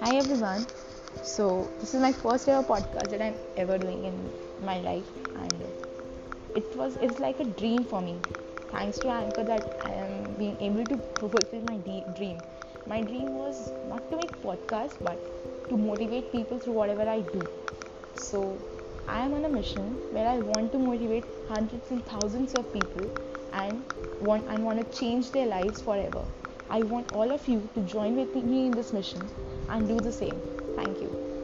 Hi everyone. So this is my first ever podcast that I'm ever doing in my life, and it was it's like a dream for me. Thanks to Anchor that I am being able to fulfill my de- dream. My dream was not to make podcasts, but to motivate people through whatever I do. So I am on a mission where I want to motivate hundreds and thousands of people and want and want to change their lives forever. I want all of you to join with me in this mission and do the same. Thank you.